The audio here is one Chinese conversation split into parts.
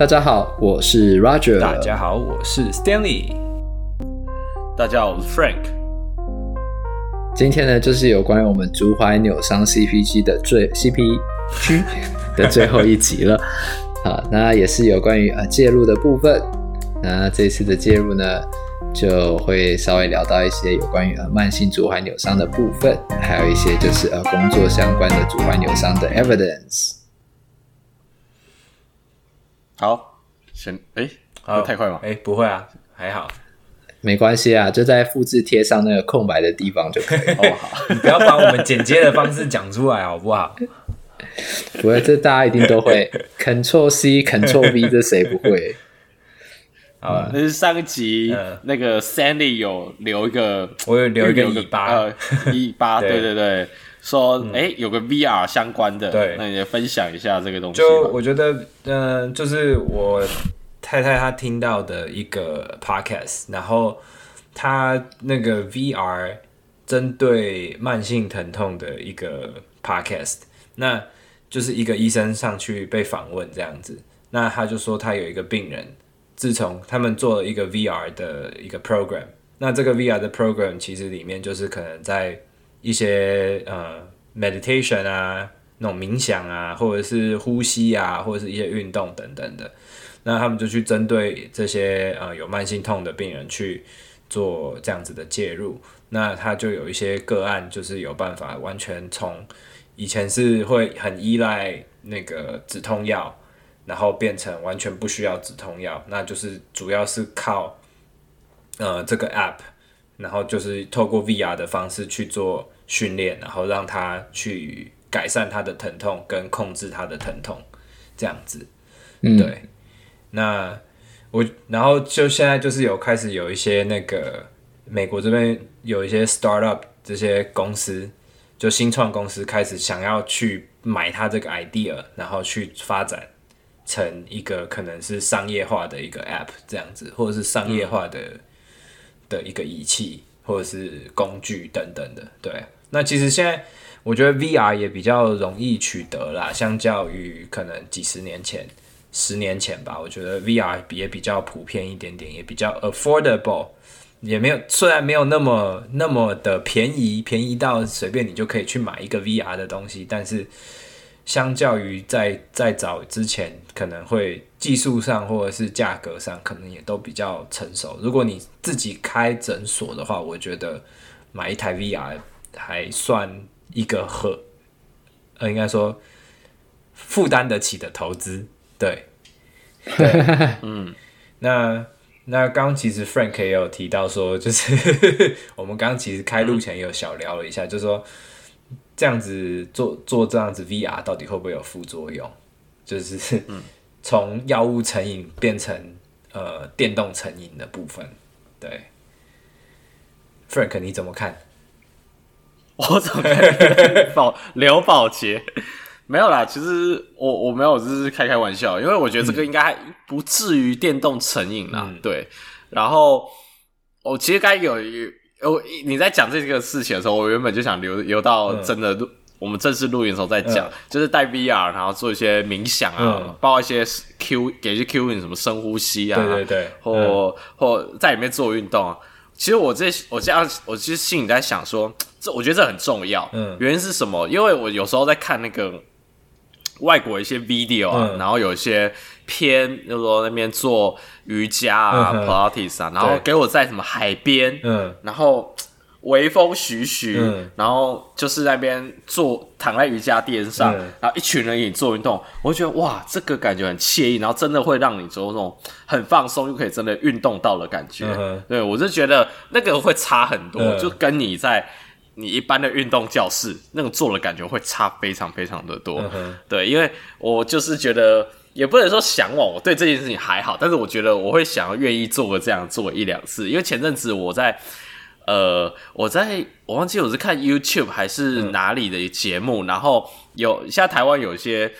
大家好，我是 Roger。大家好，我是 Stanley。大家好，我是 Frank。今天呢，就是有关于我们足踝扭伤 CPG 的最 CPG 的最后一集了。好，那也是有关于呃介入的部分。那这次的介入呢，就会稍微聊到一些有关于呃慢性足踝扭伤的部分，还有一些就是呃工作相关的足踝扭伤的 evidence。好，先哎，好太快吗？哎，不会啊，还好，没关系啊，就在复制贴上那个空白的地方就可以。哦，好，你不要把我们剪接的方式讲出来好不好？不会，这大家一定都会。Ctrl C Ctrl V，这谁不会？啊，那是上一集那个 Sandy 有留一个，我有留一个尾巴，呃，尾巴，对 对对。说哎、欸，有个 VR 相关的，对，那你也分享一下这个东西。就我觉得，嗯、呃，就是我太太她听到的一个 podcast，然后她那个 VR 针对慢性疼痛的一个 podcast，那就是一个医生上去被访问这样子，那他就说他有一个病人，自从他们做了一个 VR 的一个 program，那这个 VR 的 program 其实里面就是可能在一些呃 meditation 啊，那种冥想啊，或者是呼吸啊，或者是一些运动等等的，那他们就去针对这些呃有慢性痛的病人去做这样子的介入，那他就有一些个案就是有办法完全从以前是会很依赖那个止痛药，然后变成完全不需要止痛药，那就是主要是靠呃这个 app。然后就是透过 VR 的方式去做训练，然后让他去改善他的疼痛跟控制他的疼痛，这样子。嗯，对。那我然后就现在就是有开始有一些那个美国这边有一些 startup 这些公司，就新创公司开始想要去买他这个 idea，然后去发展成一个可能是商业化的一个 app 这样子，或者是商业化的。嗯的一个仪器或者是工具等等的，对。那其实现在我觉得 VR 也比较容易取得啦，相较于可能几十年前、十年前吧，我觉得 VR 也比较普遍一点点，也比较 affordable，也没有虽然没有那么那么的便宜，便宜到随便你就可以去买一个 VR 的东西，但是。相较于在在早之前，可能会技术上或者是价格上，可能也都比较成熟。如果你自己开诊所的话，我觉得买一台 VR 还算一个合，呃，应该说负担得起的投资。对，对 嗯，那那刚其实 Frank 也有提到说，就是 我们刚其实开录前也有小聊了一下，就是说。这样子做做这样子 VR 到底会不会有副作用？就是 从药物成瘾变成呃电动成瘾的部分。对，Frank 你怎么看？我怎么看？保刘宝杰没有啦，其实我我没有，只是开开玩笑，因为我觉得这个应该还不至于电动成瘾啦。嗯、对，然后我其实该有一。我，你在讲这个事情的时候，我原本就想留留到真的录、嗯、我们正式录影的时候再讲，嗯、就是带 VR，然后做一些冥想啊，嗯、包括一些 Q 给一些 Q 你什么深呼吸啊，对对对，或、嗯、或在里面做运动。其实我这我这样，我其实心里在想说，这我觉得这很重要。嗯，原因是什么？因为我有时候在看那个外国一些 video 啊，嗯、然后有一些。偏就是说那边做瑜伽啊、普拉提啊，然后给我在什么海边，嗯，然后微风徐徐，嗯，然后就是那边坐躺在瑜伽垫上，嗯、然后一群人一起做运动，我觉得哇，这个感觉很惬意，然后真的会让你做那种很放松又可以真的运动到的感觉。嗯、对我就觉得那个会差很多，嗯、就跟你在你一般的运动教室那种做的感觉会差非常非常的多。嗯、对，因为我就是觉得。也不能说向往，我对这件事情还好，但是我觉得我会想要愿意做个这样做一两次，因为前阵子我在，呃，我在我忘记我是看 YouTube 还是哪里的节目，嗯、然后有现在台湾有一些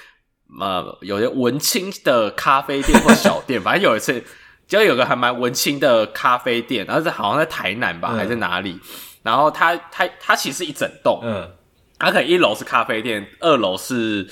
呃有些文青的咖啡店或小店，反正有一次就有个还蛮文青的咖啡店，然后在好像在台南吧，嗯、还是哪里，然后它它它其实一整栋，嗯，它可能一楼是咖啡店，二楼是。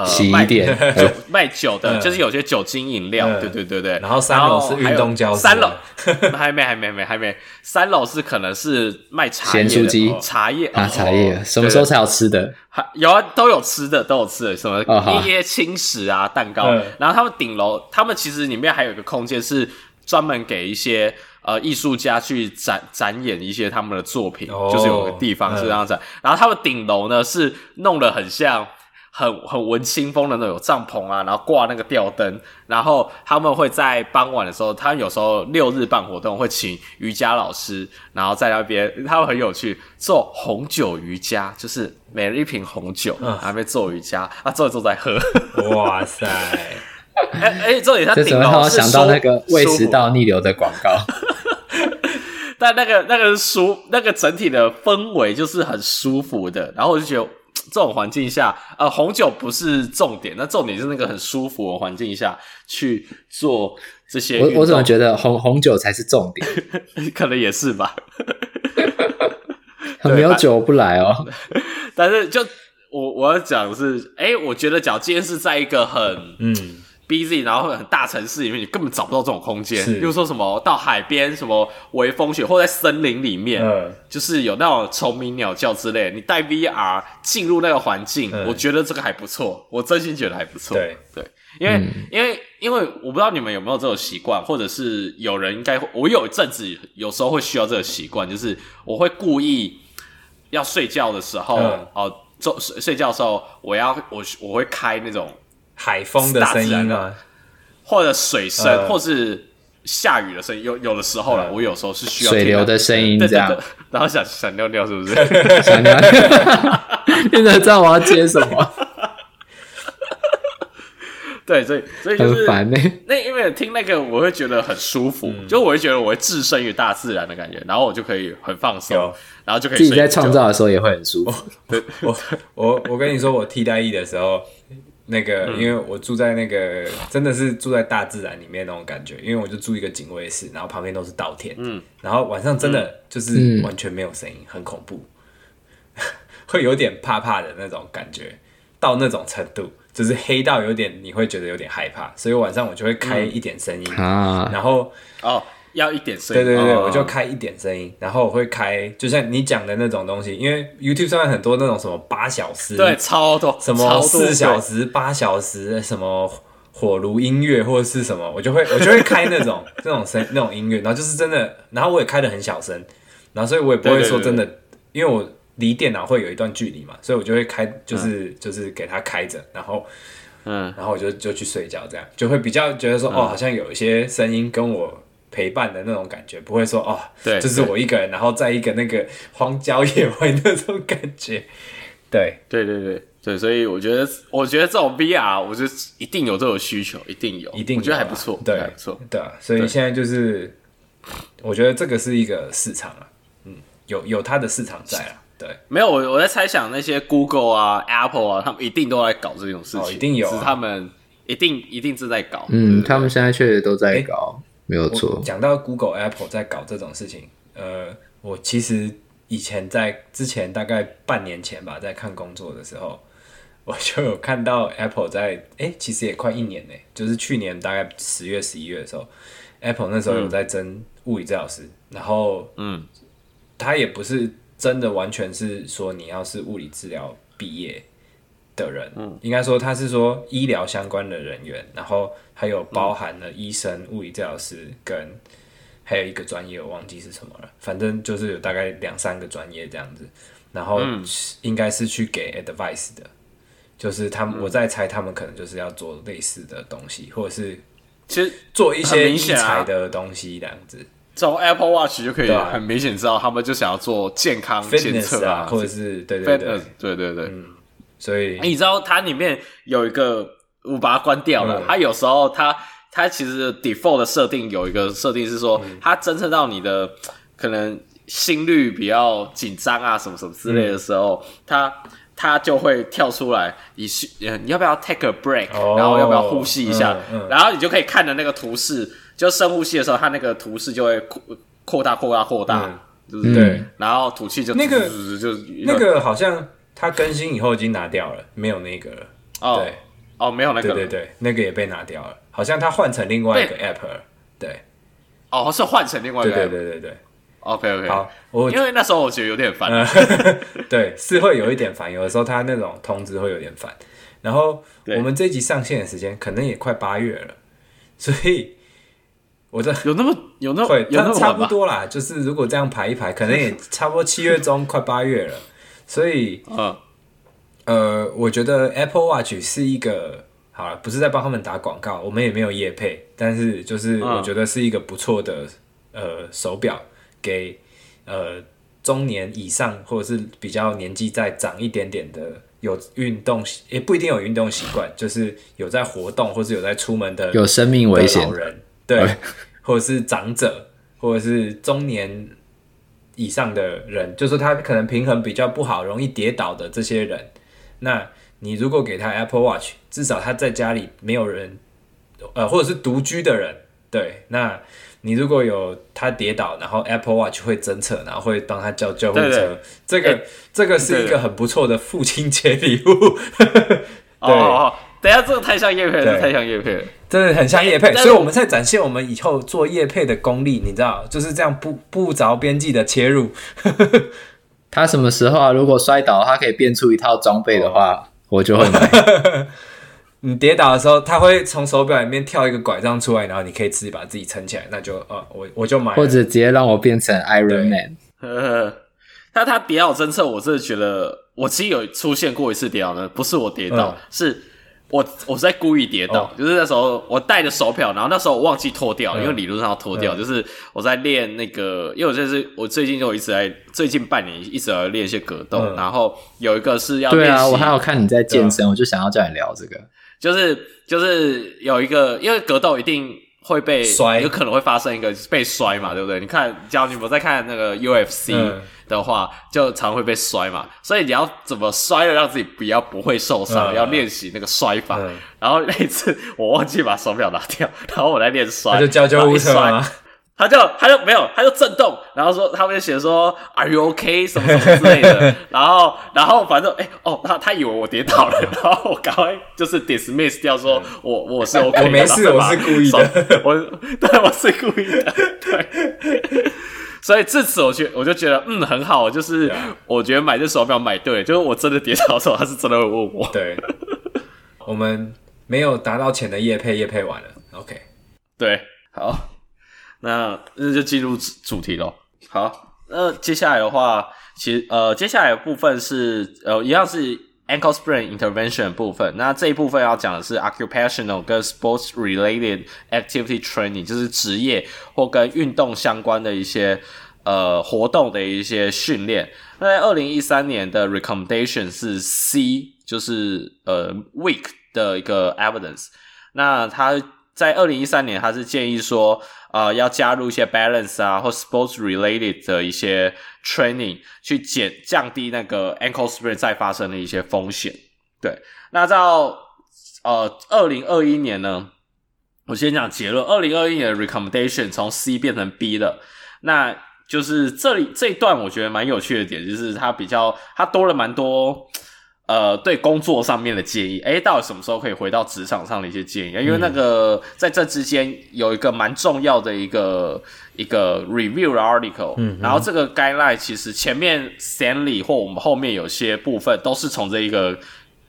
呃洗衣店 卖酒卖酒的，就是有些酒精饮料，对对对对。然后三楼是运动教室，三楼 还没还没还没还没，三楼是可能是卖茶叶的，茶叶啊茶叶，什么时候才有吃的？有啊，都有吃的，都有吃的，什么一些轻食啊蛋糕。然后他们顶楼，他们其实里面还有一个空间是专门给一些。呃，艺术家去展展演一些他们的作品，oh, 就是有个地方是这样子。嗯、然后他们顶楼呢是弄得很像很很文青风的那种有帐篷啊，然后挂那个吊灯。然后他们会在傍晚的时候，他有时候六日办活动会请瑜伽老师，然后在那边他们很有趣做红酒瑜伽，就是每人一瓶红酒，嗯、还没做瑜伽，啊，坐着坐在喝。哇塞！哎哎，这里他顶楼是想到那个胃食道逆流的广告。但那个那个舒那个整体的氛围就是很舒服的，然后我就觉得这种环境下，呃，红酒不是重点，那重点是那个很舒服的环境下去做这些。我我怎么觉得红红酒才是重点？可能也是吧。没有酒不来哦。但是就我我要讲的是，哎、欸，我觉得，假如今天是在一个很嗯。busy，然后很大城市里面，你根本找不到这种空间。比如说什么到海边，什么微风雪，或在森林里面，嗯、就是有那种虫鸣鸟叫之类。你带 VR 进入那个环境，嗯、我觉得这个还不错，我真心觉得还不错。对对，因为、嗯、因为因为我不知道你们有没有这种习惯，或者是有人应该会，我有一阵子有时候会需要这个习惯，就是我会故意要睡觉的时候，嗯、哦，做睡睡觉的时候，我要我我会开那种。海风的声音啊，或者水声，呃、或是下雨的声音，有有的时候了，呃、我有时候是需要水流的声音这样，然后想想尿尿是不是？想尿尿，现在知道我要接什么？对，所以所以就是很烦呢。那因为听那个我会觉得很舒服，嗯、就我会觉得我会置身于大自然的感觉，然后我就可以很放松，然后就可以自己在创造的时候也会很舒服。对，我我我跟你说，我替代役的时候。那个，因为我住在那个，真的是住在大自然里面那种感觉。因为我就住一个警卫室，然后旁边都是稻田，嗯，然后晚上真的就是完全没有声音，很恐怖，会有点怕怕的那种感觉，到那种程度，就是黑到有点你会觉得有点害怕，所以晚上我就会开一点声音，然后哦。要一点声音，对对对，我就开一点声音，然后我会开，就像你讲的那种东西，因为 YouTube 上面很多那种什么八小时，对，超多，什么四小时、八小时，什么火炉音乐或者是什么，我就会 我就会开那种那种声那种音乐，然后就是真的，然后我也开的很小声，然后所以我也不会说真的，因为我离电脑会有一段距离嘛，所以我就会开，就是就是给它开着，然后嗯，然后我就就去睡觉，这样就会比较觉得说哦，好像有一些声音跟我。陪伴的那种感觉，不会说哦，对，这是我一个人，然后在一个那个荒郊野外那种感觉。对，对对对对，所以我觉得，我觉得这种 VR，我觉得一定有这种需求，一定有，一定有，我觉得还不错，对，还不错，对啊。所以现在就是，我觉得这个是一个市场啊，嗯，有有它的市场在啊。对，没有我我在猜想那些 Google 啊、Apple 啊，他们一定都在搞这种事情，一定有，是他们一定一定是在搞，嗯，他们现在确实都在搞。没有错。讲到 Google、Apple 在搞这种事情，呃，我其实以前在之前大概半年前吧，在看工作的时候，我就有看到 Apple 在，哎，其实也快一年呢，就是去年大概十月、十一月的时候，Apple 那时候有在争物理治疗师，嗯、然后，嗯，他也不是真的完全是说你要是物理治疗毕业的人，嗯，应该说他是说医疗相关的人员，然后。还有包含了医生、嗯、物理治疗师跟还有一个专业我忘记是什么了，反正就是有大概两三个专业这样子，然后应该是去给 advice 的，就是他们、嗯、我在猜他们可能就是要做类似的东西，或者是其实做一些医材的东西这样子。从 Apple Watch 就可以很明显知道他们就想要做健康检测啊，或者是对对对。对对对对，嗯，所以你知道它里面有一个。我把它关掉了。它有时候它它其实 default 的设定有一个设定是说，它侦测到你的可能心率比较紧张啊什么什么之类的时候，它它就会跳出来，你需你要不要 take a break，然后要不要呼吸一下，然后你就可以看着那个图示，就深呼吸的时候，它那个图示就会扩扩大扩大扩大，就是对，然后吐气就那个就那个好像它更新以后已经拿掉了，没有那个了。哦，对，哦，没有那个，对对对，那个也被拿掉了，好像他换成另外一个 app 了。对，哦，是换成另外一个 app。对对对对对。OK OK，好，我因为那时候我觉得有点烦。嗯、对，是会有一点烦，有的时候他那种通知会有点烦。然后我们这一集上线的时间可能也快八月了，所以我这 有那么有那么会有那么差不多啦。就是如果这样排一排，可能也差不多七月中快八月了。所以，啊，呃，我觉得 Apple Watch 是一个好了，不是在帮他们打广告，我们也没有业配，但是就是我觉得是一个不错的呃手表，给呃中年以上或者是比较年纪再长一点点的。有运动也不一定有运动习惯，就是有在活动或是有在出门的有生命危险人，对，或者是长者，或者是中年以上的人，就是他可能平衡比较不好，容易跌倒的这些人。那你如果给他 Apple Watch，至少他在家里没有人，呃，或者是独居的人，对，那。你如果有他跌倒，然后 Apple Watch 会侦测，然后会帮他叫救护车，这个、欸、这个是一个很不错的父亲节礼物。对对哦，哦，等下这个太像叶配了，太像叶配了，真的很像叶配，所以我们在展现我们以后做叶配的功力，你知道，就是这样不不着边际的切入。他什么时候啊？如果摔倒，他可以变出一套装备的话，哦、我就会买。你跌倒的时候，他会从手表里面跳一个拐杖出来，然后你可以自己把自己撑起来，那就呃，我我就买，或者直接让我变成 Iron Man。呵呵，他他跌倒侦测，我真的觉得我其实有出现过一次跌倒呢，不是我跌倒，嗯、是我我是在故意跌倒，哦、就是那时候我戴着手表，然后那时候我忘记脱掉，嗯、因为理论上要脱掉，嗯、就是我在练那个，因为我这是我最近就一直在最近半年一直在练一些格斗，嗯、然后有一个是要对啊，我还有看你在健身，嗯、我就想要叫你聊这个。就是就是有一个，因为格斗一定会被摔，有可能会发生一个被摔嘛，对不对？你看，假如你不在看那个 UFC 的话，嗯、就常会被摔嘛。所以你要怎么摔的让自己不要不会受伤，嗯、要练习那个摔法。嗯、然后那一次我忘记把手表拿掉，然后我在练摔，他就叫救护车吗？他就他就没有，他就震动，然后说他们就写说 Are you OK 什么什么之类的，然后然后反正哎、欸、哦，他他以为我跌倒了，然后我赶快就是 dismiss 掉说我我是 OK，我没事，我是故意的，我对我是故意的，对，所以自此我觉我就觉得嗯很好，就是我觉得买这手表买对，就是我真的跌倒的时候，他是真的会问我，对，我们没有达到钱的夜配夜配完了，OK，对，好。那那就进入主题喽。好，那接下来的话，其实呃，接下来的部分是呃，一样是 ankle sprain intervention 部分。那这一部分要讲的是 occupational 跟 sports related activity training，就是职业或跟运动相关的一些呃活动的一些训练。那在二零一三年的 recommendation 是 C，就是呃 weak 的一个 evidence。那它在二零一三年，他是建议说。呃，要加入一些 balance 啊，或 sports related 的一些 training，去减降低那个 ankle sprain 再发生的一些风险。对，那到呃二零二一年呢，我先讲结论，二零二一年的 recommendation 从 C 变成 B 了。那就是这里这一段我觉得蛮有趣的点，就是它比较它多了蛮多。呃，对工作上面的建议，诶，到底什么时候可以回到职场上的一些建议？因为那个在这之间有一个蛮重要的一个一个 review 的 article，嗯，然后这个 guideline 其实前面 Stanley 或我们后面有些部分都是从这一个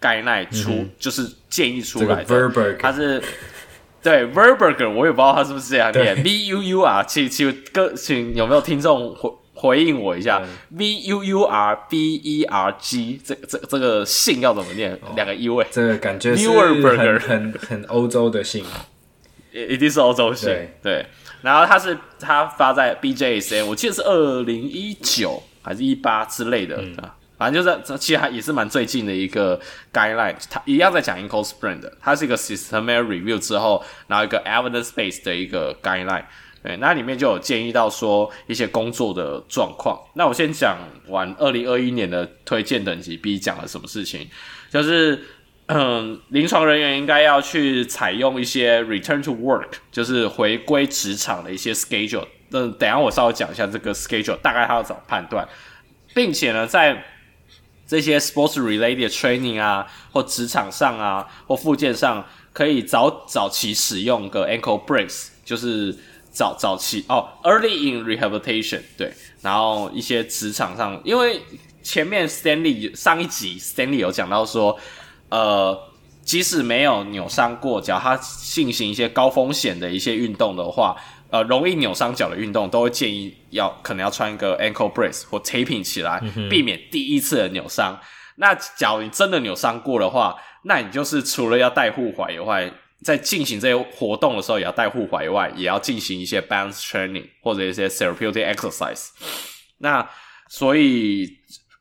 guideline 出，嗯、就是建议出来的。Verberg 他是对 Verberg，我也不知道他是不是这样念。V U U 啊，请请各请有没有听众回应我一下，V U U R B E R G，这这这个姓要怎么念？两个 U 哎，这个感觉是很很很欧洲的姓，一定是欧洲姓。对，然后他是他发在 B J S N，我记得是二零一九还是一八之类的啊，反正就是其实还也是蛮最近的一个 guideline，他一样在讲 ankle sprain 的，它是一个 systematic review 之后，然后一个 evidence base 的一个 guideline。对，那里面就有建议到说一些工作的状况。那我先讲完二零二一年的推荐等级 B 讲了什么事情，就是嗯，临床人员应该要去采用一些 return to work，就是回归职场的一些 schedule。那等下我稍微讲一下这个 schedule，大概他要怎么判断，并且呢，在这些 sports related training 啊，或职场上啊，或复健上，可以早早期使用个 ankle brace，就是早早期哦，early in rehabilitation，对，然后一些职场上，因为前面 Stanley 上一集 Stanley 有讲到说，呃。即使没有扭伤过脚，他进行一些高风险的一些运动的话，呃，容易扭伤脚的运动，都会建议要可能要穿一个 ankle brace 或 taping 起来，避免第一次的扭伤。那假如你真的扭伤过的话，那你就是除了要戴护踝以外，在进行这些活动的时候也要带护踝外，也要进行一些 balance training 或者一些 therapeutic exercise。那所以。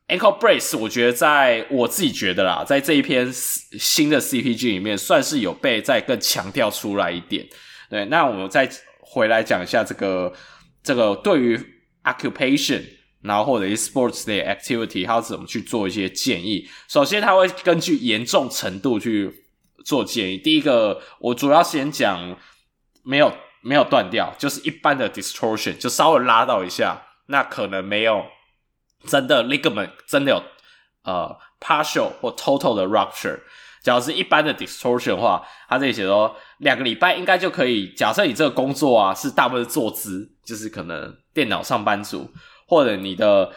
Ankle brace，我觉得在我自己觉得啦，在这一篇新的 CPG 里面，算是有被再更强调出来一点。对，那我们再回来讲一下这个这个对于 occupation，然后或者 sports 的 activity，它要怎么去做一些建议。首先，它会根据严重程度去做建议。第一个，我主要先讲没有没有断掉，就是一般的 distortion，就稍微拉到一下，那可能没有。真的 ligament 真的有呃 partial 或 total 的 rupture，假如是一般的 distortion 的话，他这里写说两个礼拜应该就可以。假设你这个工作啊是大部分坐姿，就是可能电脑上班族，或者你的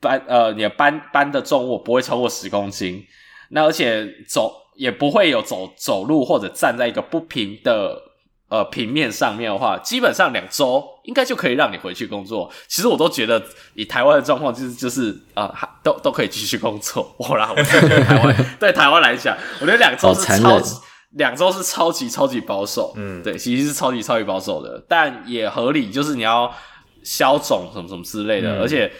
搬呃你的搬搬的重物不会超过十公斤，那而且走也不会有走走路或者站在一个不平的。呃，平面上面的话，基本上两周应该就可以让你回去工作。其实我都觉得，以台湾的状况，就是就是啊，都都可以继续工作。我啦，我对台湾对台湾来讲，我觉得两周是超级两周是超级超级保守。嗯，对，其实是超级超级保守的，但也合理，就是你要消肿什么什么之类的。嗯、而且，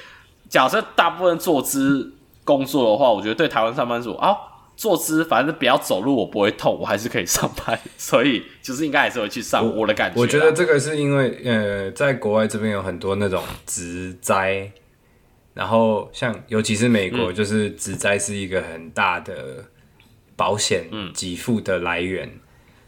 假设大部分坐姿工作的话，我觉得对台湾上班族啊。坐姿，反正不要走路，我不会痛，我还是可以上班，所以就是应该还是会去上。我，我的感觉，我觉得这个是因为，呃，在国外这边有很多那种职灾，然后像尤其是美国，就是职灾是一个很大的保险给付的来源，嗯、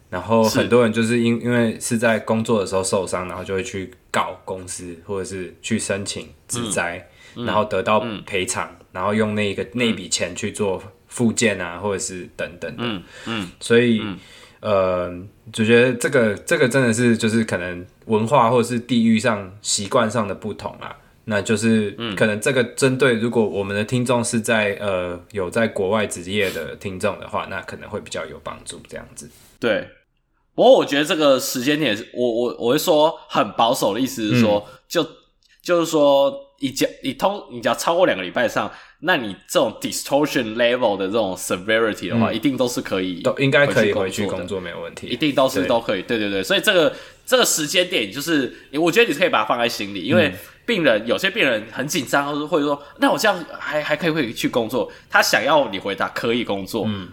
然后很多人就是因因为是在工作的时候受伤，然后就会去告公司，或者是去申请职灾，嗯、然后得到赔偿，嗯、然后用那个那笔钱去做。复健啊，或者是等等的，嗯嗯，所以、嗯、呃，就觉得这个这个真的是就是可能文化或者是地域上习惯上的不同啊，那就是可能这个针对如果我们的听众是在呃有在国外职业的听众的话，那可能会比较有帮助这样子。对，不过我觉得这个时间点，我我我会说很保守的意思是说，嗯、就就是说，你讲你通你只要超过两个礼拜上。那你这种 distortion level 的这种 severity 的话，嗯、一定都是可以，都应该可以回去工作，没有问题。一定都是都可以，对对对。所以这个这个时间点，就是我觉得你可以把它放在心里，因为病人、嗯、有些病人很紧张，或者说，那我这样还还可以回去工作，他想要你回答可以工作。嗯。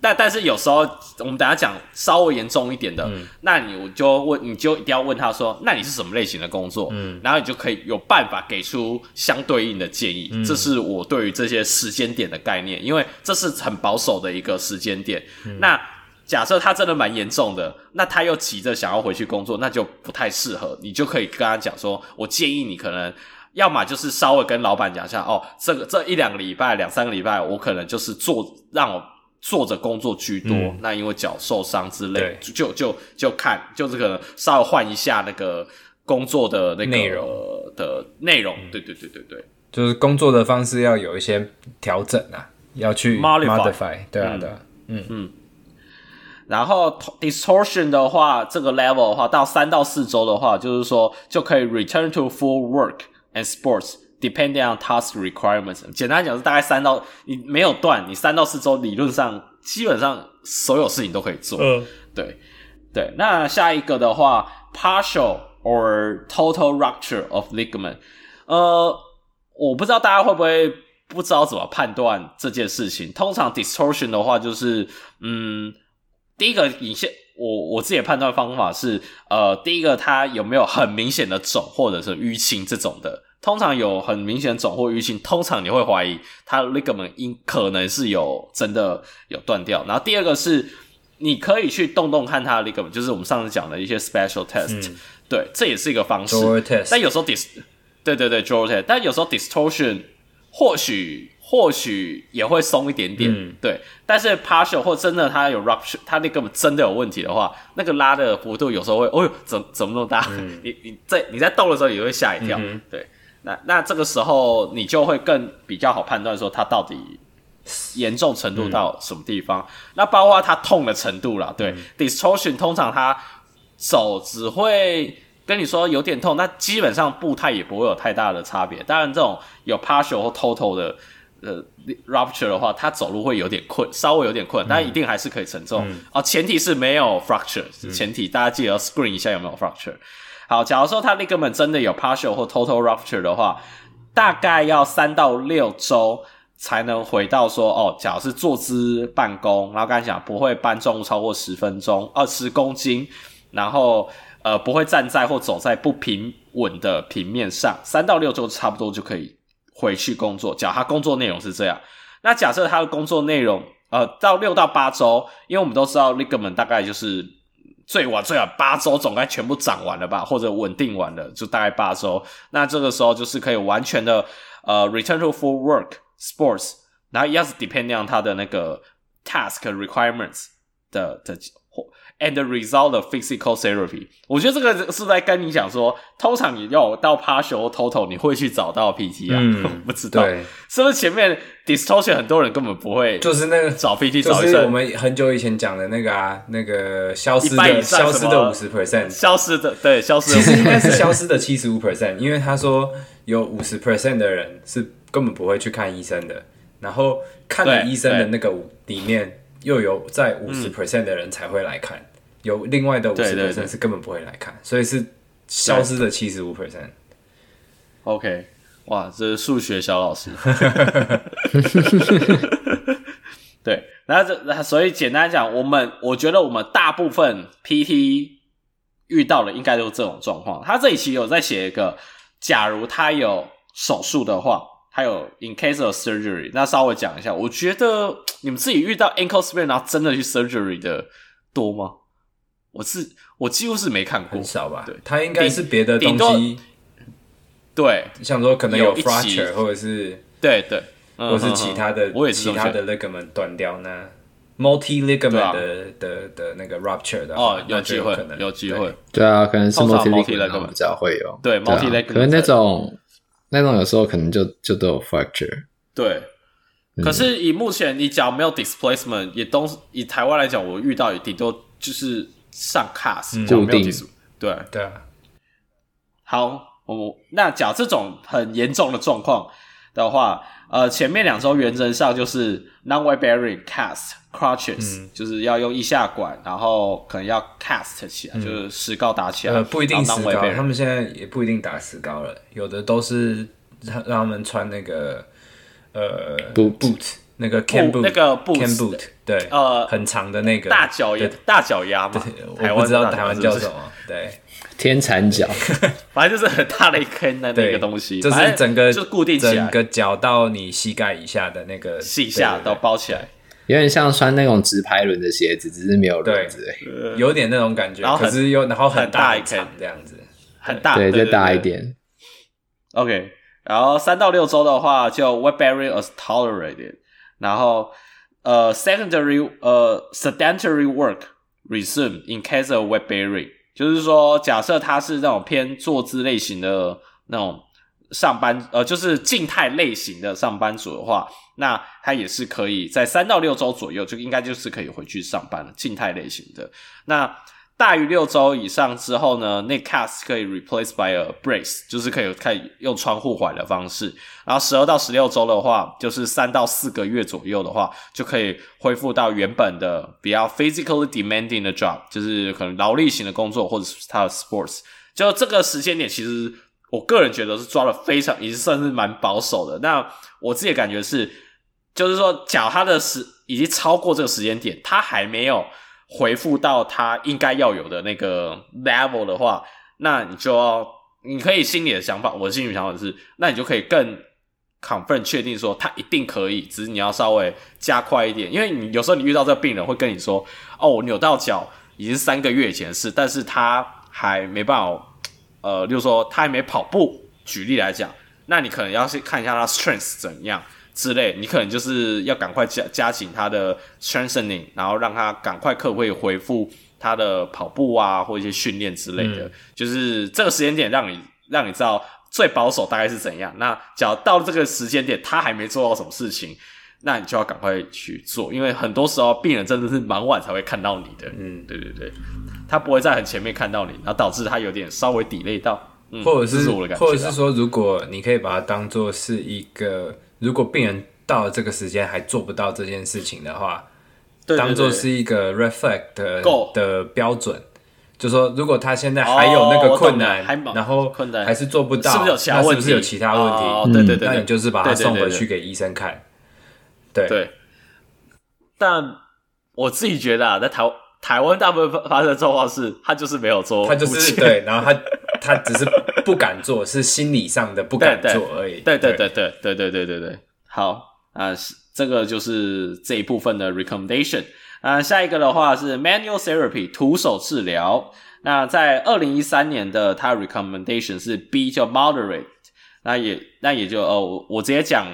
但但是有时候我们等下讲稍微严重一点的，嗯、那你我就问，你就一定要问他说，那你是什么类型的工作？嗯，然后你就可以有办法给出相对应的建议。嗯、这是我对于这些时间点的概念，因为这是很保守的一个时间点。嗯、那假设他真的蛮严重的，那他又急着想要回去工作，那就不太适合。你就可以跟他讲说，我建议你可能要么就是稍微跟老板讲一下，哦，这个这一两个礼拜、两三个礼拜，我可能就是做让我。坐着工作居多，嗯、那因为脚受伤之类，对。就就就看，就是可能稍微换一下那个工作的那个内容。的内容，对对对对对，就是工作的方式要有一些调整啊，要去 modify，, modify 对啊对啊，嗯。嗯。然后 distortion 的话，这个 level 的话，到三到四周的话，就是说就可以 return to full work and sports。Depending on task requirements，简单讲是大概三到你没有断，你三到四周理论上基本上所有事情都可以做。嗯，对对。那下一个的话，partial or total rupture of ligament，呃，我不知道大家会不会不知道怎么判断这件事情。通常 distortion 的话，就是嗯，第一个你先我我自己的判断方法是，呃，第一个它有没有很明显的肿或者是淤青这种的。通常有很明显肿或淤青，通常你会怀疑它 ligament 应可能是有真的有断掉。然后第二个是，你可以去动动看它的 ligament，就是我们上次讲的一些 special test，、嗯、对，这也是一个方式。但有时候 dis，对对对 draw test，但有时候 distortion 或许或许也会松一点点，嗯、对。但是 partial 或真的它有 rupture，它那个真的有问题的话，那个拉的幅度有时候会，哦呦，怎怎么那么大？嗯、你你在你在动的时候，也会吓一跳，嗯、对。那那这个时候你就会更比较好判断说它到底严重程度到什么地方。嗯、那包括它痛的程度啦，对。嗯、distortion 通常他手只会跟你说有点痛，那基本上步态也不会有太大的差别。当然这种有 partial 或 total 的。呃，rupture 的话，他走路会有点困，稍微有点困，但一定还是可以承重。嗯、哦，前提是没有 fracture，、嗯、前提大家记得要 screen 一下有没有 fracture。好，假如说他 ligament 真的有 partial 或 total rupture 的话，大概要三到六周才能回到说，哦，假如是坐姿办公，然后刚才讲不会搬重物超过十分钟，二十公斤，然后呃不会站在或走在不平稳的平面上，三到六周差不多就可以。回去工作，假如他工作内容是这样，那假设他的工作内容，呃，到六到八周，因为我们都知道 ligament 大概就是最晚最晚八周总该全部涨完了吧，或者稳定完了，就大概八周。那这个时候就是可以完全的呃 return to full work sports，然后一样是 depend on 他的那个 task requirements 的的。And the result of physical therapy，我觉得这个是在跟你讲说，通常你要到 partial total，你会去找到 PT 啊？嗯，不知道，对，是不是前面 distortion 很多人根本不会，就是那个找 PT，就是我们很久以前讲的那个啊，那个消失的消失的五十 percent，消失的对消失的，其实应该是消失的七十五 percent，因为他说有五十 percent 的人是根本不会去看医生的，然后看了医生的那个里面。又有在五十 percent 的人才会来看，嗯、有另外的五十 percent 是根本不会来看，所以是消失的七十五 percent。OK，哇，这是数学小老师。对，然后这所以简单讲，我们我觉得我们大部分 PT 遇到的应该都是这种状况。他这一期有在写一个，假如他有手术的话。还有，in case of surgery，那稍微讲一下。我觉得你们自己遇到 ankle sprain 然后真的去 surgery 的多吗？我是我几乎是没看过，很少吧。对，它应该是别的东西。对，像说可能有 fracture 或者是对对，或者是其他的，我也是其他的 ligament 断掉呢 multi ligament 的的的那个 rupture 的哦，有机会，有机会。对啊，可能是 multi ligament 比较会有。对，multi ligament 可能那种。那种有时候可能就就都有 fracture，对。嗯、可是以目前你讲没有 displacement，也都以台湾来讲，我遇到也顶多就是上 cast，固定。对。对啊。好，我那讲这种很严重的状况的话，呃，前面两周原则上就是 non-weight bearing cast crutches，、嗯、就是要用腋下管，然后可能要 cast 起来，嗯、就是石膏打起来。呃，不一定石膏，他们现在也不一定打石膏了，有的都是让让他们穿那个呃 boot boot 那个 can boot 那个 can boot 对，呃，很长的那个。大脚丫大脚丫嘛，我不知道台湾叫什么，对。天残脚，反正就是很大的一坑的那个 东西，就是整个就固定起来，整个脚到你膝盖以下的那个膝下都包起来，有点像穿那种直排轮的鞋子，只是没有轮子，有点那种感觉。可是又然后很大一坑这样子，很大，对，再大一点。OK，然后三到六周的话，就 weight bearing as tolerated，然后呃 secondary 呃 sedentary work resume in case of weight bearing。就是说，假设他是那种偏坐姿类型的那种上班，呃，就是静态类型的上班族的话，那他也是可以在三到六周左右就应该就是可以回去上班了。静态类型的那。大于六周以上之后呢，那 cast 可以 replace by a brace，就是可以可以用穿护踝的方式。然后十二到十六周的话，就是三到四个月左右的话，就可以恢复到原本的比较 physically demanding 的 job，就是可能劳力型的工作或者是他的 sports。就这个时间点，其实我个人觉得是抓的非常，已经算是蛮保守的。那我自己感觉是，就是说，假如他的时已经超过这个时间点，他还没有。回复到他应该要有的那个 level 的话，那你就要，你可以心里的想法，我心里想法是，那你就可以更 confirm 确定说他一定可以，只是你要稍微加快一点，因为你有时候你遇到这个病人会跟你说，哦，我扭到脚已经三个月前的事，但是他还没办法，呃，就是说他还没跑步，举例来讲，那你可能要去看一下他 strength 怎样。之类，你可能就是要赶快加加紧他的 strengthening，然后让他赶快可不可以恢复他的跑步啊，或一些训练之类的，嗯、就是这个时间点让你让你知道最保守大概是怎样。那只要到这个时间点他还没做到什么事情，那你就要赶快去做，因为很多时候病人真的是蛮晚才会看到你的。嗯，对对对，他不会在很前面看到你，然后导致他有点稍微 delay 到，嗯、或者是，是我的感觉，或者是说，如果你可以把它当做是一个。如果病人到了这个时间还做不到这件事情的话，当做是一个 reflect 的，的标准，就说如果他现在还有那个困难，哦、然后还是做不到，是不是有其他问题？是不是有其他问题？哦、对对对，那你就是把他送回去给医生看。对，但我自己觉得啊，在台台湾大部分发生的状况是，他就是没有做，他就是对，然后他。他只是不敢做，是心理上的不敢做而已。对对对对对对对对对。好啊，这个就是这一部分的 recommendation。啊，下一个的话是 manual therapy 徒手治疗。那在二零一三年的它 recommendation 是 B 叫 moderate。那也那也就哦，我直接讲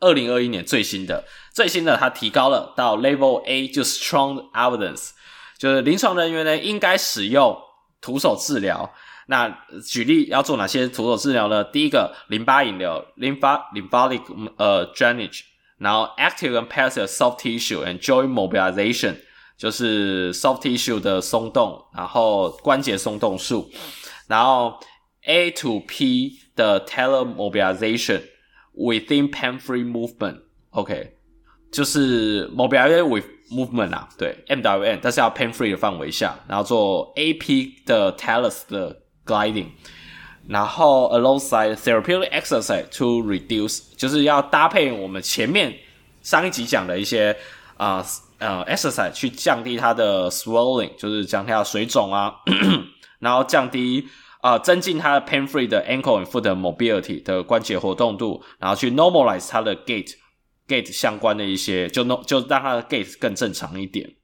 二零二一年最新的最新的，它提高了到 level A，就 strong evidence，就是临床人员呢应该使用徒手治疗。那举例要做哪些徒手治疗呢？第一个，淋巴引流 （lymphatic 呃 drainage），然后 active and passive soft tissue and joint mobilization，就是 soft tissue 的松动，然后关节松动术，然后 A to P 的 tele mobilization within pain-free movement。OK，就是 mobilization with movement 啊，对，MWM，但是要 pain-free 的范围下，然后做 AP 的 talus 的。gliding，然后 alongside therapeutic exercise to reduce，就是要搭配我们前面上一集讲的一些啊呃，exercise 去降低它的 swelling，就是降低它的水肿啊，然后降低啊、增进它的 pain free 的 ankle and foot mobility 的关节活动度，然后去 normalize 它的 gait gait 相关的一些，就 no 就让它的 gait 更正常一点。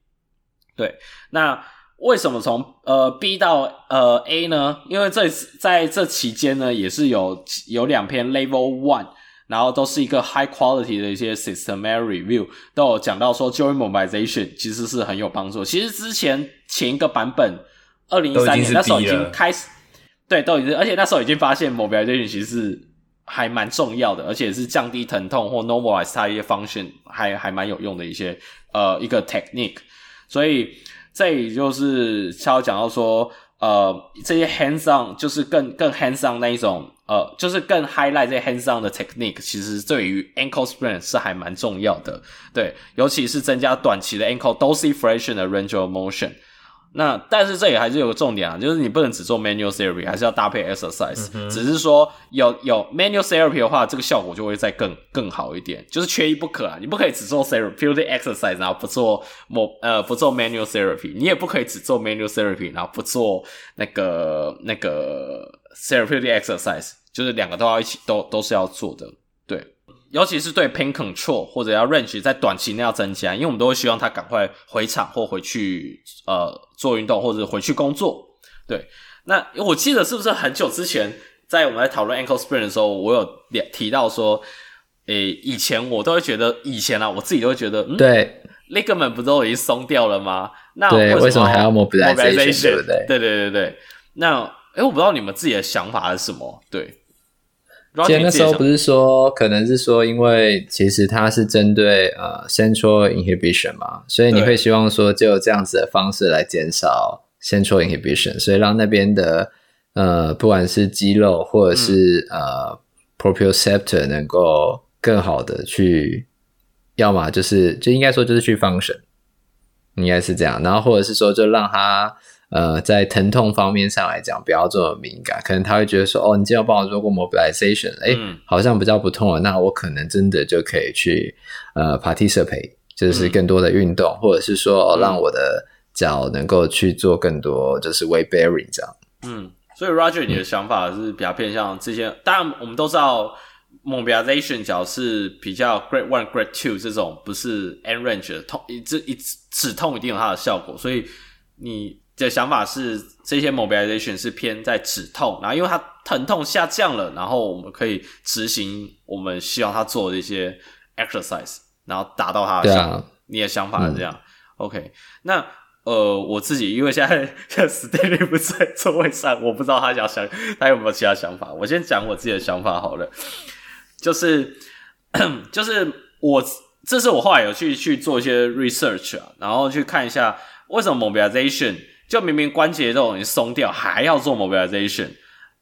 对，那。为什么从呃 B 到呃 A 呢？因为这在这期间呢，也是有有两篇 Level One，然后都是一个 High Quality 的一些 Systematic Review，都有讲到说 Joint Mobilization 其实是很有帮助。其实之前前一个版本二零一三年那时候已经开始，对，都已经，而且那时候已经发现 Mobilization 其实是还蛮重要的，而且是降低疼痛或 Normalize 它一些 Function 还还蛮有用的一些呃一个 Technique，所以。这里就是超讲到说，呃，这些 hands on 就是更更 hands on 那一种，呃，就是更 highlight 这 hands on 的 technique，其实对于 ankle sprain 是还蛮重要的，对，尤其是增加短期的 ankle dorsiflexion 的 range of motion。那但是这里还是有个重点啊，就是你不能只做 manual therapy，还是要搭配 exercise。嗯、只是说有有 manual therapy 的话，这个效果就会再更更好一点，就是缺一不可啊。你不可以只做 therapeutic exercise，然后不做 mo 呃不做 manual therapy，你也不可以只做 manual therapy，然后不做那个那个 therapeutic exercise，就是两个都要一起都都是要做的。尤其是对 pain control 或者要 range 在短期内要增加，因为我们都会希望他赶快回场或回去呃做运动或者回去工作。对，那我记得是不是很久之前在我们在讨论 ankle sprain 的时候，我有提到说，诶、欸，以前我都会觉得以前啊，我自己都会觉得，嗯，对，ligament 不都已经松掉了吗？那对，为什么还要 mobilization？对对？对对对对。那诶、欸，我不知道你们自己的想法是什么？对。其实那时候不是说，可能是说，因为其实它是针对呃 central inhibition 嘛，所以你会希望说，就有这样子的方式来减少 central inhibition，所以让那边的呃不管是肌肉或者是、嗯、呃 proprioceptor 能够更好的去，要么就是就应该说就是去 function，应该是这样，然后或者是说就让它。呃，在疼痛方面上来讲，不要这么敏感。可能他会觉得说，哦，你今天帮我做过 mobilization，哎、嗯，好像比较不痛了，那我可能真的就可以去呃 participate，就是更多的运动，嗯、或者是说、哦、让我的脚能够去做更多，就是 weight bearing 这样。嗯，所以 Roger，你的想法是比较偏向这些。当然，我们都知道 mobilization 脚是比较 grade one、grade two 这种，不是 end range 的痛，一一止痛一定有它的效果，所以你。的想法是，这些 mobilization 是偏在止痛，然后因为它疼痛下降了，然后我们可以执行我们希望他做的一些 exercise，然后达到他的想、啊、你的想法是这样。嗯、OK，那呃，我自己因为现在 现在 Stanley 不在座位上，我不知道他想想他有没有其他想法。我先讲我自己的想法好了，就是 就是我这是我后来有去去做一些 research 啊，然后去看一下为什么 mobilization 就明明关节都已经松掉，还要做 mobilization，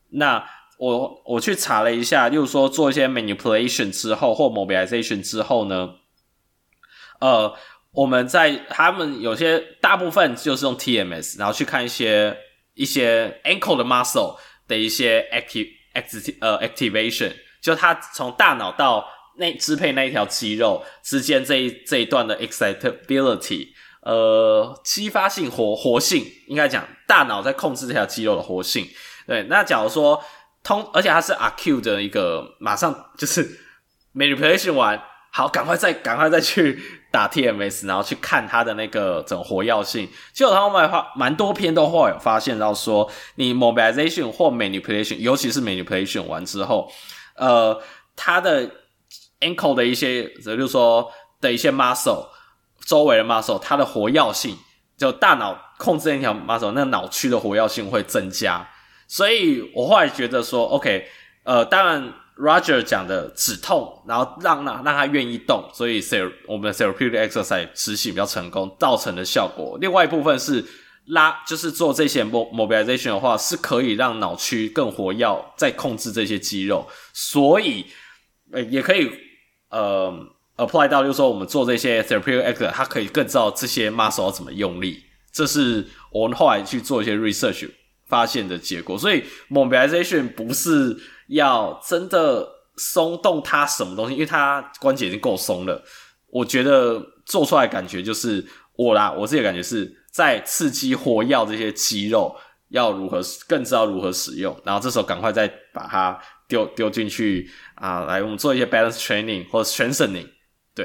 那。我我去查了一下，就是说做一些 manipulation 之后或 mobilization 之后呢，呃，我们在他们有些大部分就是用 TMS，然后去看一些一些 ankle 的 muscle 的一些 active active 呃 activation，就它从大脑到那支配那一条肌肉之间这一这一段的 excitability，呃，激发性活活性，应该讲大脑在控制这条肌肉的活性。对，那假如说。通，而且它是 acute 的一个，马上就是 manipulation 完，好，赶快再赶快再去打 TMS，然后去看它的那个整活药性。结果他们发蛮多篇都会有发现到说，你 mobilization 或 manipulation，尤其是 manipulation 完之后，呃，它的 ankle 的一些，就是说的一些 muscle 周围的 muscle，它的活跃性，就大脑控制那条 muscle，那脑区的活跃性会增加。所以我后来觉得说，OK，呃，当然 Roger 讲的止痛，然后让让让他愿意动，所以 ther 我们的 therapeutic exercise 执行比较成功，造成的效果。另外一部分是拉，就是做这些 mobilization 的话，是可以让脑区更活跃，再控制这些肌肉，所以呃也可以呃 apply 到，就是说我们做这些 therapeutic exercise，它可以更知道这些 muscle 要怎么用力。这是我们后来去做一些 research。发现的结果，所以 mobilization 不是要真的松动它什么东西，因为它关节已经够松了。我觉得做出来感觉就是我啦，我自己的感觉是在刺激活跃这些肌肉，要如何更知道如何使用，然后这时候赶快再把它丢丢进去啊，来我们做一些 balance training 或 strengthening，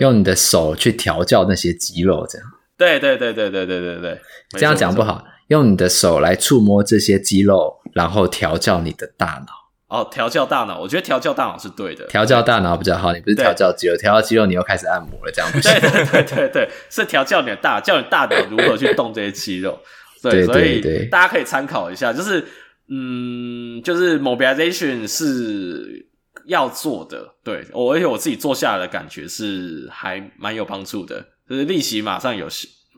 用你的手去调教那些肌肉，这样。对对对对对对对对，这样讲不好。用你的手来触摸这些肌肉，然后调教你的大脑。哦，调教大脑，我觉得调教大脑是对的。调教大脑比较好，你不是调教肌肉，调教肌肉你又开始按摩了，这样不行。对对对对对，是调教你的大，教你大脑如何去动这些肌肉。对，所以大家可以参考一下，就是嗯，就是 mobilization 是要做的。对，我而且我自己做下来的感觉是还蛮有帮助的，就是立即马上有。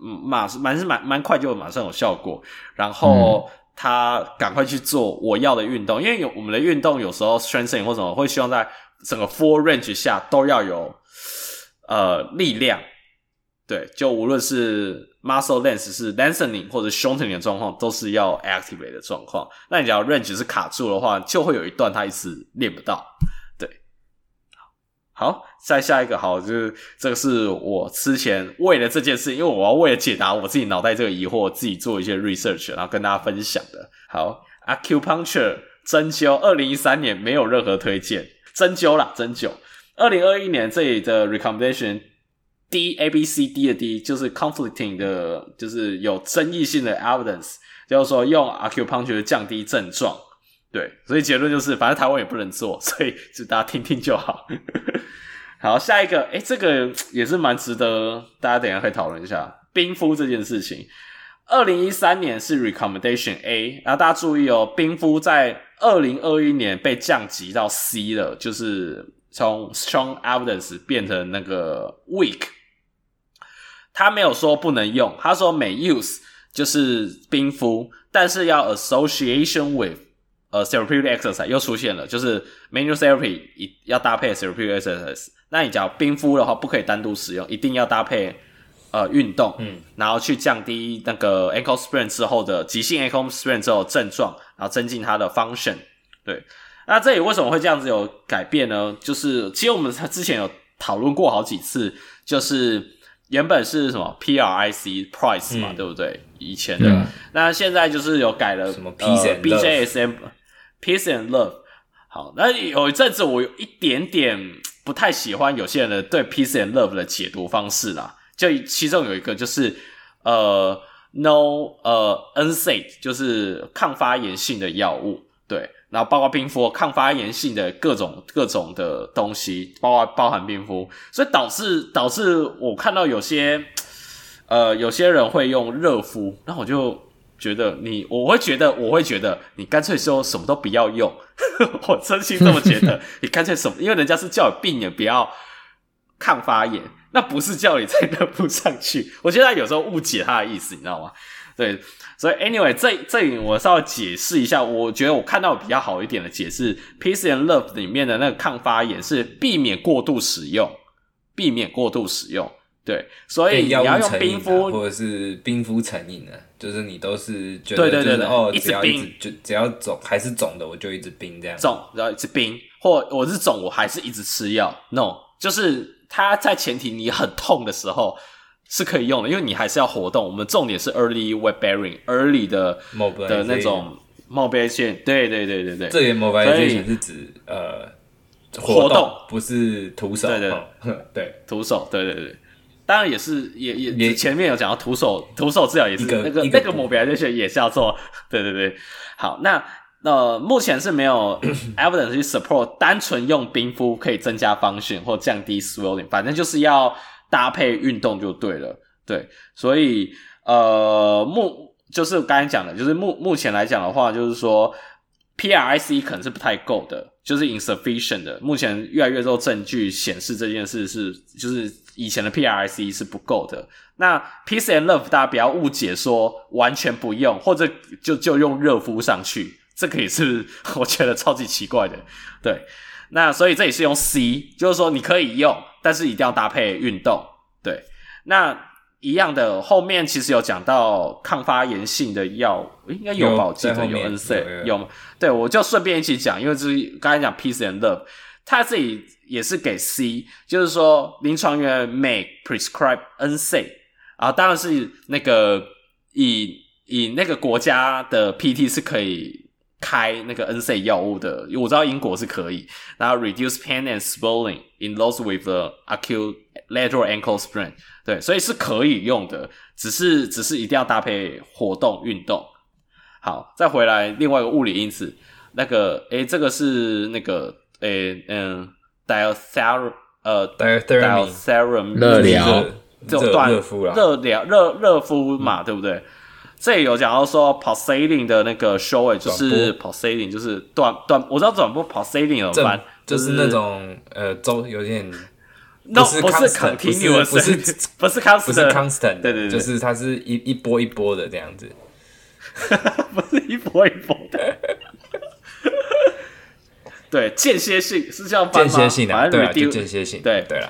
嗯，马是蛮是蛮蛮快就马上有效果，然后他赶快去做我要的运动，因为有我们的运动有时候 strengthening 或什么会希望在整个 full range 下都要有呃力量，对，就无论是 muscle length 是 lengthening 或者 shortening 的状况，都是要 activate 的状况。那你只要 range 是卡住的话，就会有一段他一直练不到。好，再下一个好，就是这个是我之前为了这件事，因为我要为了解答我自己脑袋这个疑惑，自己做一些 research，然后跟大家分享的。好，acupuncture 针灸，二零一三年没有任何推荐，针灸啦，针灸。二零二一年这里的 recommendation D A B C D 的 D 就是 conflicting 的，就是有争议性的 evidence，就是说用 acupuncture 降低症状。对，所以结论就是，反正台湾也不能做，所以就大家听听就好。好，下一个，诶这个也是蛮值得大家等下可以讨论一下冰敷这件事情。二零一三年是 recommendation A，然后大家注意哦，冰敷在二零二一年被降级到 C 了，就是从 strong evidence 变成那个 weak。他没有说不能用，他说 may use 就是冰敷，但是要 association with。呃，therapeutic exercise 又出现了，就是 manual therapy 一要搭配 therapeutic exercise。那你讲冰敷的话，不可以单独使用，一定要搭配呃运动，嗯，然后去降低那个 ankle sprain 之后的急性 ankle sprain 之后的症状，然后增进它的 function。对，那这里为什么会这样子有改变呢？就是其实我们之前有讨论过好几次，就是原本是什么 PRIC price 嘛，嗯、对不对？以前的，嗯、那现在就是有改了什么 BJSM。Peace and love，好，那有一阵子我有一点点不太喜欢有些人的对 peace and love 的解读方式啦，就其中有一个就是呃 no 呃 NSAID 就是抗发炎性的药物，对，然后包括冰敷抗发炎性的各种各种的东西，包括包含冰敷，所以导致导致我看到有些呃有些人会用热敷，那我就觉得你我会觉得我会觉得你干脆说什么都不要用，我真心这么觉得，你干脆什么，因为人家是叫你避免不要抗发炎，那不是叫你再热敷上去，我觉得他有时候误解他的意思，你知道吗？对。所以，anyway，这这里我稍微解释一下，我觉得我看到比较好一点的解释，Peace and Love 里面的那个抗发炎是避免过度使用，避免过度使用。对，所以你要用冰敷或者是冰敷成瘾的，就是你都是觉得、就是、对对对对哦，一直冰，就只要肿还是肿的，我就一直冰这样。肿然后一直冰，或我是肿，我还是一直吃药。No，就是它在前提你很痛的时候。是可以用的，因为你还是要活动。我们重点是 early weight bearing，early 的的那种 mobilization。对对对对对，这里 mobilization 是指呃活动，不是徒手。对对对，对徒手。对对对，当然也是也也也前面有讲到徒手徒手治疗也是那个那个 mobilization 也是要做。对对对，好，那呃目前是没有 evidence 去 support 单纯用冰敷可以增加 function 或降低 swelling，反正就是要。搭配运动就对了，对，所以呃，目就是刚才讲的，就是目目前来讲的话，就是说 PRIC 可能是不太够的，就是 insufficient 的。目前越来越多证据显示这件事是，就是以前的 PRIC 是不够的。那 Peace and Love 大家不要误解说完全不用，或者就就用热敷上去，这个也是 我觉得超级奇怪的，对。那所以这里是用 C，就是说你可以用，但是一定要搭配运动。对，那一样的后面其实有讲到抗发炎性的药，应该有吧？我记得有 NSAID 有吗？对，我就顺便一起讲，因为这是刚才讲 Peace and Love，它这里也是给 C，就是说临床员 may prescribe N C 啊，当然是那个以以那个国家的 PT 是可以。开那个 N C 药物的，因为我知道英国是可以，然后 reduce pain and swelling in those with the acute lateral ankle sprain，对，所以是可以用的，只是只是一定要搭配活动运动。好，再回来另外一个物理因子，那个诶，这个是那个诶嗯，diather 呃 diathermy 热疗，这种断热敷热疗热热敷嘛，嗯、对不对？这里有讲到说 pulsating 的那个 show，就是 pulsating，就是短短，我知道转播 pulsating 怎么办？就是那种呃，周有点，no 不是 continuous，不是 不是 constant，不是 constant，对对对，就是它是一一波一波的这样子，不是一波一波的，对，间歇性是这样翻吗？间歇性的，对，就间歇性，对对了。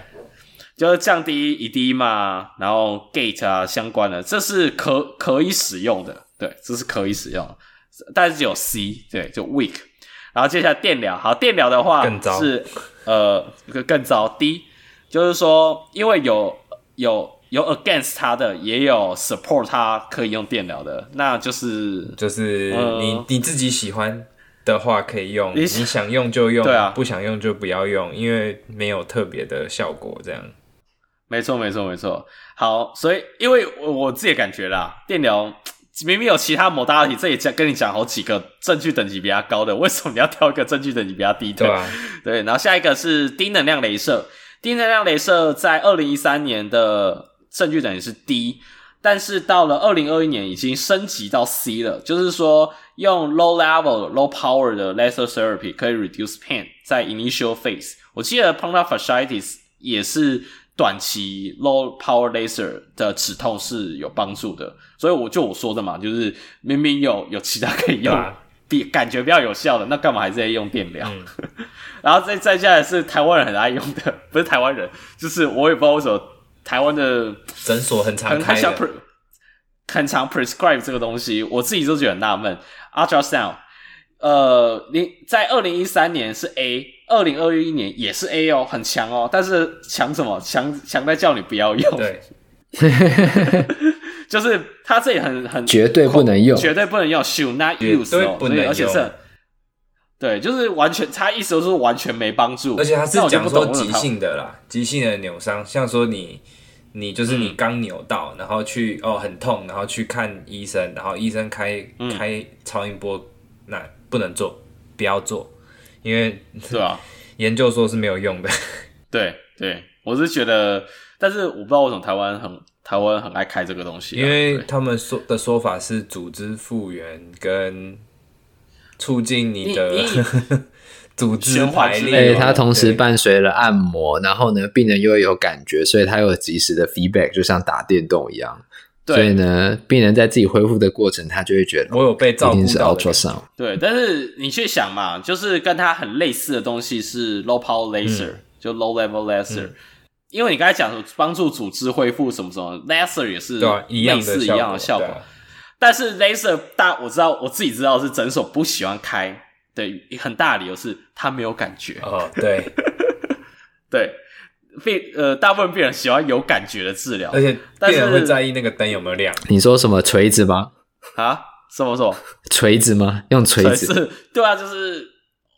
就是降低 edema，然后 gate 啊相关的，这是可可以使用的，对，这是可以使用的，但是只有 C，对，就 weak。然后接下来电疗，好，电疗的话是呃更糟 D，就是说因为有有有 against 它的，也有 support 它可以用电疗的，那就是就是你、呃、你自己喜欢的话可以用，你，想用就用，对啊，不想用就不要用，因为没有特别的效果，这样。没错，没错，没错。好，所以因为我我自己感觉啦，电疗明明有其他 modality，这里跟你讲好几个证据等级比较高的，为什么你要挑一个证据等级比较低的？对啊，对。然后下一个是低能量镭射，低能量镭射在二零一三年的证据等级是 D，但是到了二零二一年已经升级到 C 了，就是说用 low level low power 的 laser therapy 可以 reduce pain，在 initial phase。我记得 plantar fasciitis 也是。短期 low power laser 的止痛是有帮助的，所以我就我说的嘛，就是明明有有其他可以用，啊、比感觉比较有效的，那干嘛还是在用电疗？嗯、然后再再下来是台湾人很爱用的，不是台湾人，就是我也不知道为什么台湾的诊所很常开的，很，很常 prescribe 这个东西，我自己都觉得很纳闷。Ultrasound，呃，你在二零一三年是 A。二零二一年也是 A 哦，很强哦，但是强什么？强强在叫你不要用。对，就是他这里很很绝对不能用，绝对不能用，should not use 哦，而且是，对，就是完全，他意思就是完全没帮助，而且他是讲说急性的啦，急性的扭伤，像说你你就是你刚扭到，嗯、然后去哦很痛，然后去看医生，然后医生开、嗯、开超音波那不能做，不要做，因为 是吧？研究说是没有用的。对对，我是觉得，但是我不知道为什么台湾很台湾很爱开这个东西，因为他们说的说法是组织复原跟促进你的组织排列，它同时伴随了按摩，然后呢，病人又有感觉，所以他有及时的 feedback，就像打电动一样。对，所以呢，病人在自己恢复的过程，他就会觉得我有被照顾到。一定是 ultrasound。对，但是你去想嘛，就是跟它很类似的东西是 low power laser，、嗯、就 low level laser、嗯。因为你刚才讲帮助组织恢复什么什么，laser 也是类似一样的效果。啊、但是 laser 大我知道我自己知道是诊所不喜欢开的很大的理由是他没有感觉。哦，对，对。病呃，大部分病人喜欢有感觉的治疗，而且病人会在意那个灯有没有亮。你说什么锤子吗？啊？什么什么？锤子吗？用锤子？对啊，就是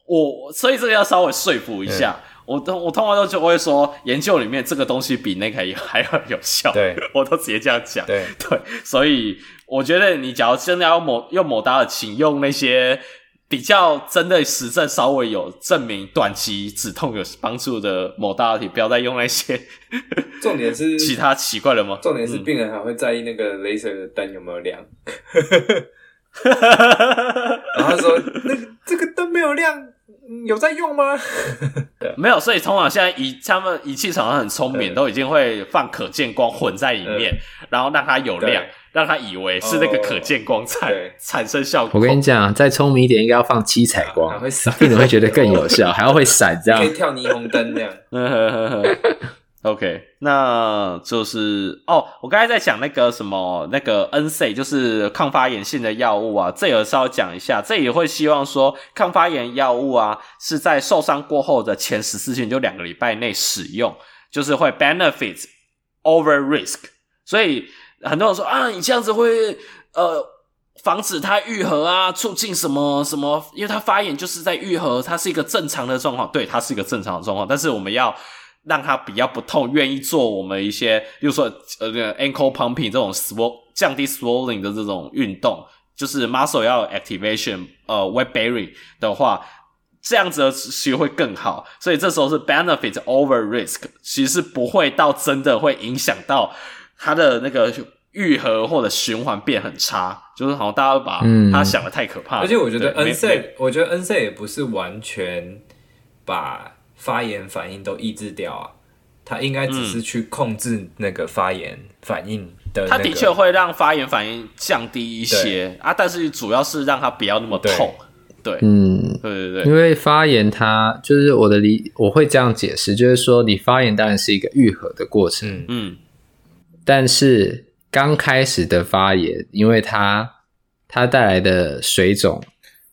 我，所以这个要稍微说服一下。我通我通常都就会说，研究里面这个东西比那个还要 有效。对，我都直接这样讲。对对，所以我觉得你假如真的要某用抹大的，请用那些。比较真的实证稍微有证明短期止痛有帮助的 modality，不要再用那些。重点是 其他奇怪的吗？重点是病人还会在意那个 laser 的灯有没有亮。然后他说：“那这个灯没有亮，有在用吗？”没有，所以通常现在仪他们仪器厂商很聪明，都已经会放可见光混在里面，然后让它有亮。让他以为是那个可见光产、oh, 产生效果。我跟你讲，再聪明一点，应该要放七彩光，啊、会闪，病人会觉得更有效，还要会闪，这样可以跳霓虹灯这样。OK，那就是哦，我刚才在讲那个什么，那个 NSAID 就是抗发炎性的药物啊，这也稍微讲一下，这也会希望说抗发炎药物啊是在受伤过后的前十四天，就两个礼拜内使用，就是会 benefit over risk，所以。很多人说啊，你这样子会呃防止它愈合啊，促进什么什么？因为它发炎就是在愈合，它是一个正常的状况，对，它是一个正常的状况。但是我们要让它比较不痛，愿意做我们一些，比如说呃，ankle pumping 这种 swell 降低 swelling 的这种运动，就是 muscle 要 activation，呃，weight bearing 的话，这样子的其实会更好。所以这时候是 benefit over risk，其实不会到真的会影响到。它的那个愈合或者循环变很差，就是好像大家都把它想的太可怕了。而且我觉得 NSAID，我觉得 NSAID 也不是完全把发炎反应都抑制掉啊，它应该只是去控制那个发炎反应的、那个。它的确会让发炎反应降低一些啊，但是主要是让它不要那么痛。对，对嗯，对对对，因为发炎它就是我的理，我会这样解释，就是说你发炎当然是一个愈合的过程，嗯。嗯但是刚开始的发炎，因为它它带来的水肿，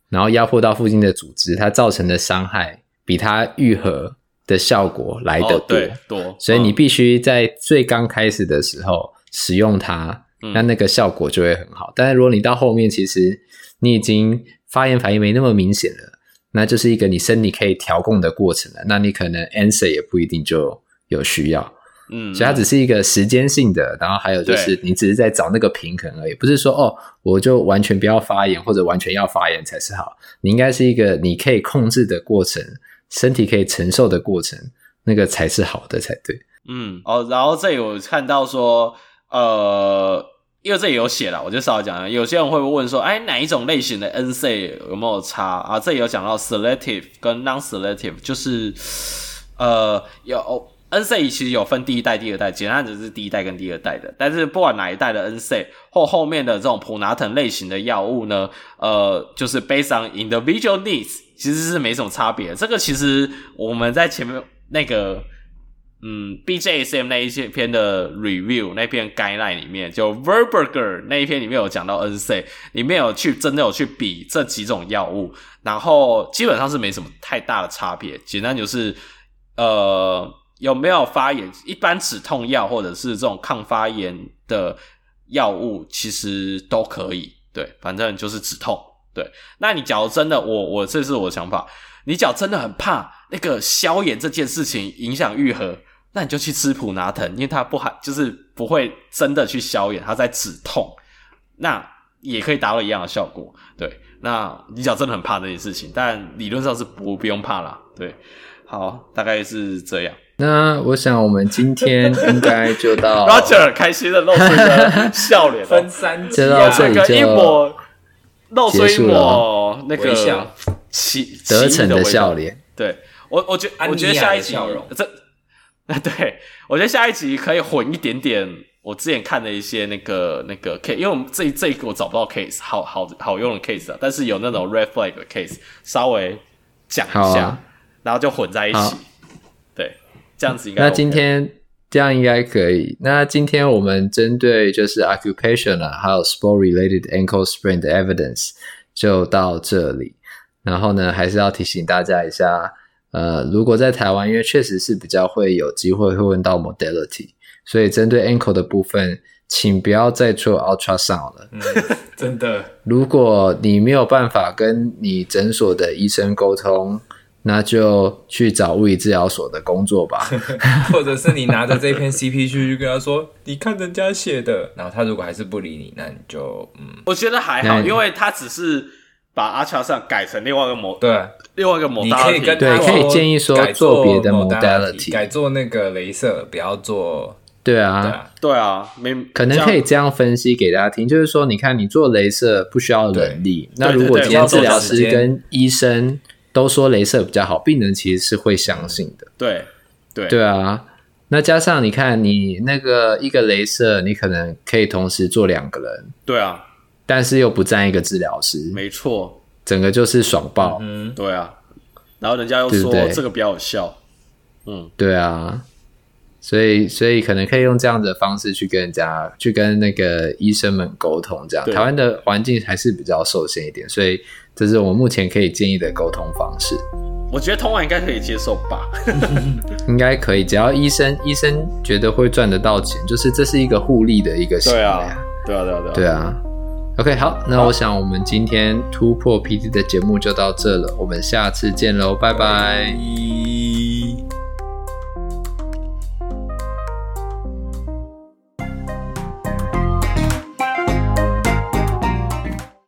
然后压迫到附近的组织，它造成的伤害比它愈合的效果来得多。哦、多，所以你必须在最刚开始的时候使用它，那、嗯、那个效果就会很好。但是如果你到后面，其实你已经发炎反应没那么明显了，那就是一个你身体可以调控的过程了。那你可能 answer 也不一定就有需要。嗯，所以它只是一个时间性的，然后还有就是你只是在找那个平衡而已，不是说哦，我就完全不要发炎或者完全要发炎才是好。你应该是一个你可以控制的过程，身体可以承受的过程，那个才是好的才对。嗯，哦，然后这里我看到说，呃，因为这里有写了，我就稍微讲，有些人会问说，哎，哪一种类型的 NSAID 有没有差啊？这里有讲到 selective 跟 non-selective，就是呃有。N C 其实有分第一代、第二代，简单只是第一代跟第二代的。但是不管哪一代的 N C 或后面的这种普拿藤类型的药物呢，呃，就是 based on individual needs，其实是没什么差别。这个其实我们在前面那个嗯 BJSM 那一篇的 review 那篇 guideline 里面，就 Verberger 那一篇里面有讲到 N C，里面有去真的有去比这几种药物，然后基本上是没什么太大的差别。简单就是呃。有没有发炎？一般止痛药或者是这种抗发炎的药物，其实都可以。对，反正就是止痛。对，那你假如真的，我我这是我的想法，你假如真的很怕那个消炎这件事情影响愈合，那你就去吃普拿疼，因为它不含，就是不会真的去消炎，它在止痛。那也可以达到一样的效果。对，那你讲真的很怕这件事情，但理论上是不不用怕啦。对，好，大概是这样。那我想我们今天应该就到 Roger 开心的露出一个笑脸，分三集，就到这里就一抹露出一抹那个奇得逞的笑脸。对我，我觉我觉得下一集这，对我觉得下一集可以混一点点。我之前看的一些那个那个 case，因为我们这这一个我找不到 case，好好好用的 case 啊，但是有那种 red flag 的 case，稍微讲一下，然后就混在一起。对这样子应该、OK。那今天这样应该可以。那今天我们针对就是 occupation 啊，还有 sport related ankle sprain 的 evidence 就到这里。然后呢，还是要提醒大家一下，呃，如果在台湾，因为确实是比较会有机会会问到 modality，所以针对 ankle 的部分，请不要再做 ultrasound 了。嗯，真的。如果你没有办法跟你诊所的医生沟通，那就去找物理治疗所的工作吧，或者是你拿着这篇 CP 去跟他说，你看人家写的，然后他如果还是不理你，那你就嗯，我觉得还好，因为他只是把阿乔上改成另外一个模，对，另外一个模，你可以跟他对，可以建议说做别的 modality，改做那个镭射，不要做，对啊，对啊，没可能可以这样分析给大家听，就是说，你看你做镭射不需要人力，那如果今天治疗师跟医生。都说镭射比较好，病人其实是会相信的。对，对，对啊。那加上你看，你那个一个镭射，你可能可以同时做两个人。对啊，但是又不占一个治疗师。没错，整个就是爽爆。嗯，对啊。然后人家又说这个比较有效。嗯，对啊。所以，所以可能可以用这样的方式去跟人家，去跟那个医生们沟通。这样，台湾的环境还是比较受限一点，所以。这是我目前可以建议的沟通方式。我觉得通完应该可以接受吧，应该可以，只要医生医生觉得会赚得到钱，就是这是一个互利的一个行为啊。对啊，对啊，对啊。对啊。OK，好，那我想我们今天突破 PD 的节目就到这了，我们下次见喽，拜拜。